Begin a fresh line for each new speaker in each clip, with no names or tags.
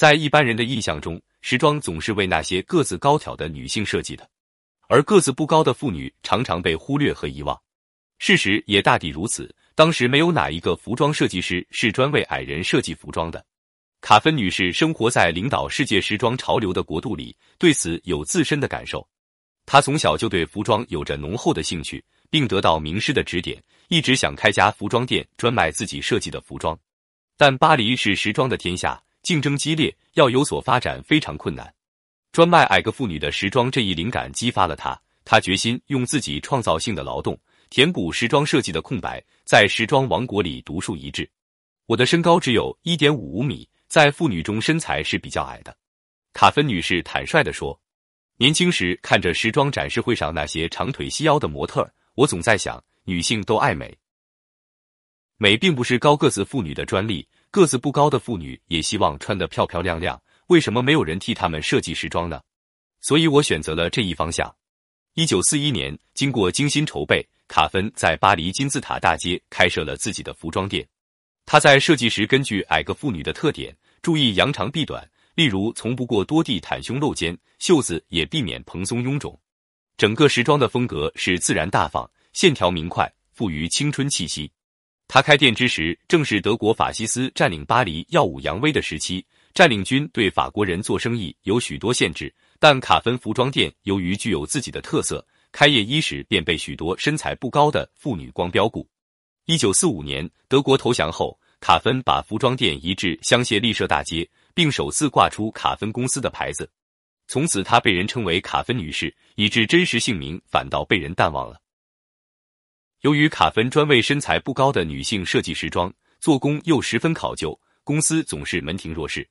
在一般人的印象中，时装总是为那些个子高挑的女性设计的，而个子不高的。妇女常常被忽略和遗忘。事实也大抵如此。当时没有哪一个服装设计师是专为矮人设计服装的。卡芬女士生活在领导世界时装潮流的。国度里，对此有自身的。感受。她从小就对服装有着浓厚的。兴趣，并得到名师的。指点，一直想开家服装店，专卖自己设计的。服装。但巴黎是时装的。天下，竞争激烈，要有所发展非常困难。专卖矮个妇女的时装这一灵感激发了她，她决心用自己创造性的劳动。填补时装设计的空白，在时装王国里独树一帜。我的身高只有一点五五米，在妇女中身材是比较矮的。卡芬女士坦率地说：“年轻时看着时装展示会上那些长腿细腰的模特，我总在想，女性都爱美，美并不是高个子妇女的专利，个子不高的妇女也希望穿得漂漂亮亮。为什么没有人替她们设计时装呢？所以我选择了这一方向。一九四一年，经过精心筹备。”卡芬在巴黎金字塔大街开设了自己的服装店。他在设计时根据矮个妇女的特点，注意扬长避短，例如从不过多地袒胸露肩，袖子也避免蓬松臃肿。整个时装的风格是自然大方，线条明快，富于青春气息。他开店之时，正是德国法西斯占领巴黎耀武扬威的时期，占领军对法国人做生意有许多限制，但卡芬服装店由于具有自己的特色。开业伊始便被许多身材不高的妇女光标顾。一九四五年，德国投降后，卡芬把服装店移至香榭丽舍大街，并首次挂出卡芬公司的牌子。从此，她被人称为卡芬女士，以致真实姓名反倒被人淡忘了。由于卡芬专为身材不高的女性设计时装，做工又十分考究，公司总是门庭若市。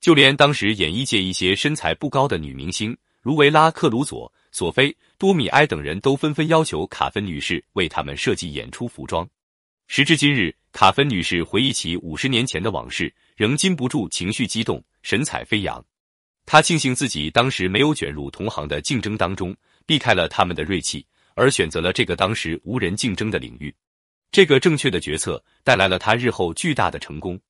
就连当时演艺界一些身材不高的女明星，如维拉·克鲁佐。索菲、多米埃等人都纷纷要求卡芬女士为他们设计演出服装。时至今日，卡芬女士回忆起五十年前的往事，仍禁不住情绪激动，神采飞扬。她庆幸自己当时没有卷入同行的竞争当中，避开了他们的锐气，而选择了这个当时无人竞争的领域。这个正确的决策带来了他日后巨大的成功。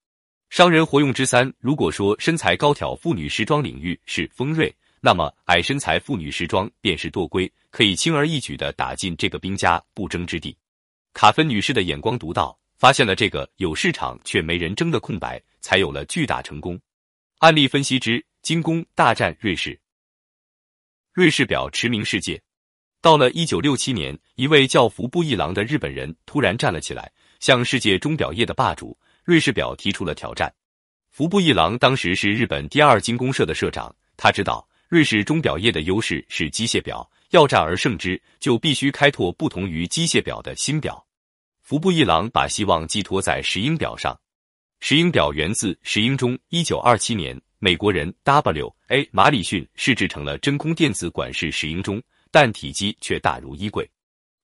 商人活用之三：如果说身材高挑妇女时装领域是锋锐。那么，矮身材妇女时装便是多龟，可以轻而易举地打进这个兵家不争之地。卡芬女士的眼光独到，发现了这个有市场却没人争的空白，才有了巨大成功。案例分析之：精工大战瑞士。瑞士表驰名世界。到了一九六七年，一位叫福部一郎的日本人突然站了起来，向世界钟表业的霸主瑞士表提出了挑战。福部一郎当时是日本第二精工社的社长，他知道。瑞士钟表业的优势是机械表，要战而胜之，就必须开拓不同于机械表的新表。福部一郎把希望寄托在石英表上。石英表源自石英钟，一九二七年，美国人 W.A. 马里逊试制成了真空电子管式石英钟，但体积却大如衣柜。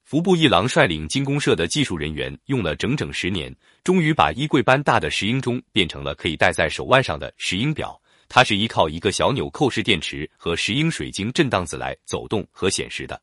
服部一郎率领精工社的技术人员用了整整十年，终于把衣柜般大的石英钟变成了可以戴在手腕上的石英表。它是依靠一个小纽扣式电池和石英水晶振荡子来走动和显示的。